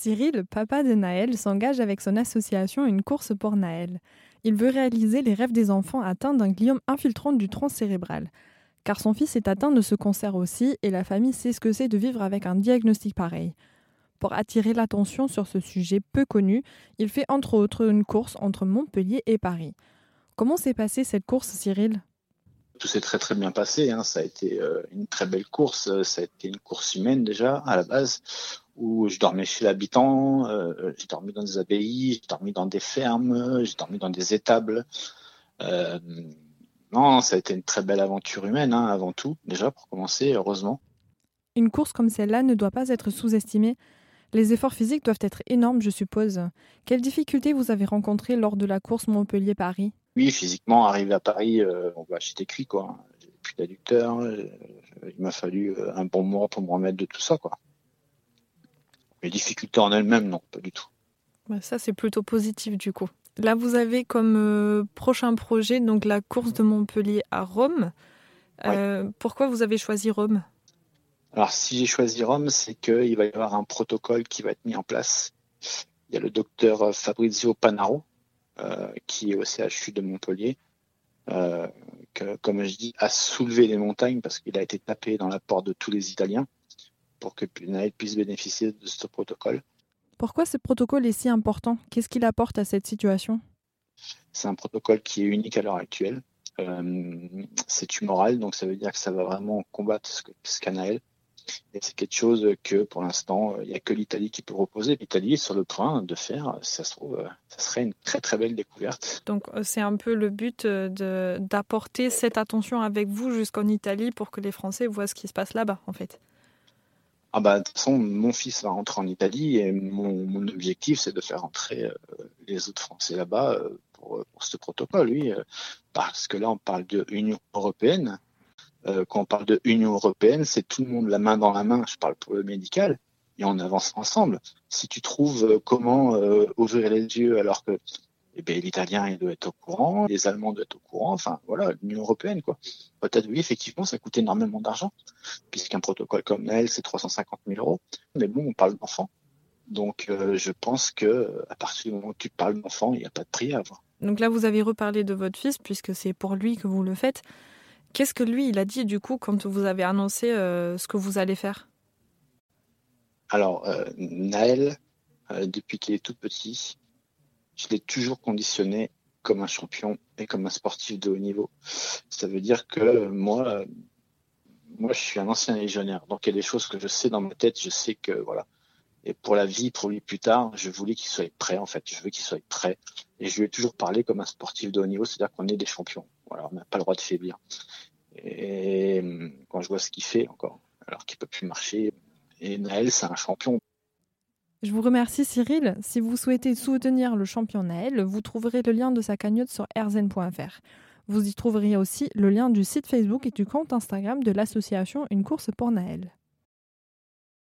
Cyril, papa de Naël, s'engage avec son association Une course pour Naël. Il veut réaliser les rêves des enfants atteints d'un gliome infiltrant du tronc cérébral. Car son fils est atteint de ce cancer aussi et la famille sait ce que c'est de vivre avec un diagnostic pareil. Pour attirer l'attention sur ce sujet peu connu, il fait entre autres une course entre Montpellier et Paris. Comment s'est passée cette course, Cyril? Tout s'est très très bien passé. Hein. Ça a été euh, une très belle course. Ça a été une course humaine déjà à la base où je dormais chez l'habitant, euh, j'ai dormi dans des abbayes, j'ai dormi dans des fermes, j'ai dormi dans des étables. Euh, non, ça a été une très belle aventure humaine, hein, avant tout, déjà pour commencer, heureusement. Une course comme celle-là ne doit pas être sous-estimée. Les efforts physiques doivent être énormes, je suppose. Quelles difficultés vous avez rencontrées lors de la course Montpellier-Paris? Oui, physiquement, arriver à Paris, euh, j'étais cuit, quoi. J'ai plus d'adducteur, euh, il m'a fallu un bon mois pour me remettre de tout ça, quoi. Les difficultés en elles-mêmes, non, pas du tout. Bah, ça, c'est plutôt positif du coup. Là, vous avez comme euh, prochain projet donc la course de Montpellier à Rome. Euh, pourquoi vous avez choisi Rome? Alors, si j'ai choisi Rome, c'est qu'il va y avoir un protocole qui va être mis en place. Il y a le docteur Fabrizio Panaro, euh, qui est au CHU de Montpellier, que, comme je dis, a soulevé les montagnes parce qu'il a été tapé dans la porte de tous les Italiens pour que Naël puisse bénéficier de ce protocole. Pourquoi ce protocole est si important? Qu'est-ce qu'il apporte à cette situation? C'est un protocole qui est unique à l'heure actuelle. Euh, c'est tumoral, donc ça veut dire que ça va vraiment combattre ce qu'a Naël. Et c'est quelque chose que pour l'instant, il n'y a que l'Italie qui peut proposer. L'Italie est sur le point de faire, ça se trouve, ça serait une très très belle découverte. Donc euh, c'est un peu le but euh, d'apporter cette attention avec vous jusqu'en Italie pour que les Français voient ce qui se passe là-bas en fait. Ah bah, de toute façon, mon fils va rentrer en Italie et mon, objectif, c'est de faire rentrer euh, les autres Français là-bas euh, pour, ce protocole, oui. Euh, parce que là, on parle de Union européenne. quand on parle de Union européenne, c'est tout le monde la main dans la main. Je parle pour le médical et on avance ensemble. Si tu trouves comment ouvrir les yeux alors que eh ben, l'italien doit être au courant, les Allemands doivent être au courant, enfin voilà, l'Union européenne quoi. Peut-être oui, effectivement, ça coûte énormément d'argent, puisqu'un protocole comme elle, c'est 350 000 euros. Mais bon, on parle d'enfants. Donc euh, je pense que à partir du moment où tu parles d'enfants, il n'y a pas de prix à avoir. Donc là, vous avez reparlé de votre fils, puisque c'est pour lui que vous le faites. Qu'est-ce que lui, il a dit du coup quand vous avez annoncé euh, ce que vous allez faire? Alors, euh, Naël, depuis qu'il est tout petit, je l'ai toujours conditionné comme un champion et comme un sportif de haut niveau. Ça veut dire que moi, moi, je suis un ancien légionnaire, donc il y a des choses que je sais dans ma tête. Je sais que voilà. Et pour la vie, pour lui plus tard, je voulais qu'il soit prêt. En fait, je veux qu'il soit prêt. Et je lui ai toujours parlé comme un sportif de haut niveau, c'est-à-dire qu'on est des champions. Voilà, on n'a pas le droit de faiblir. Et quand je vois ce qu'il fait encore, alors qu'il peut plus marcher, et Naël, c'est un champion. Je vous remercie Cyril. Si vous souhaitez soutenir le champion Naël, vous trouverez le lien de sa cagnotte sur rzn.fr. Vous y trouverez aussi le lien du site Facebook et du compte Instagram de l'association Une course pour Naël.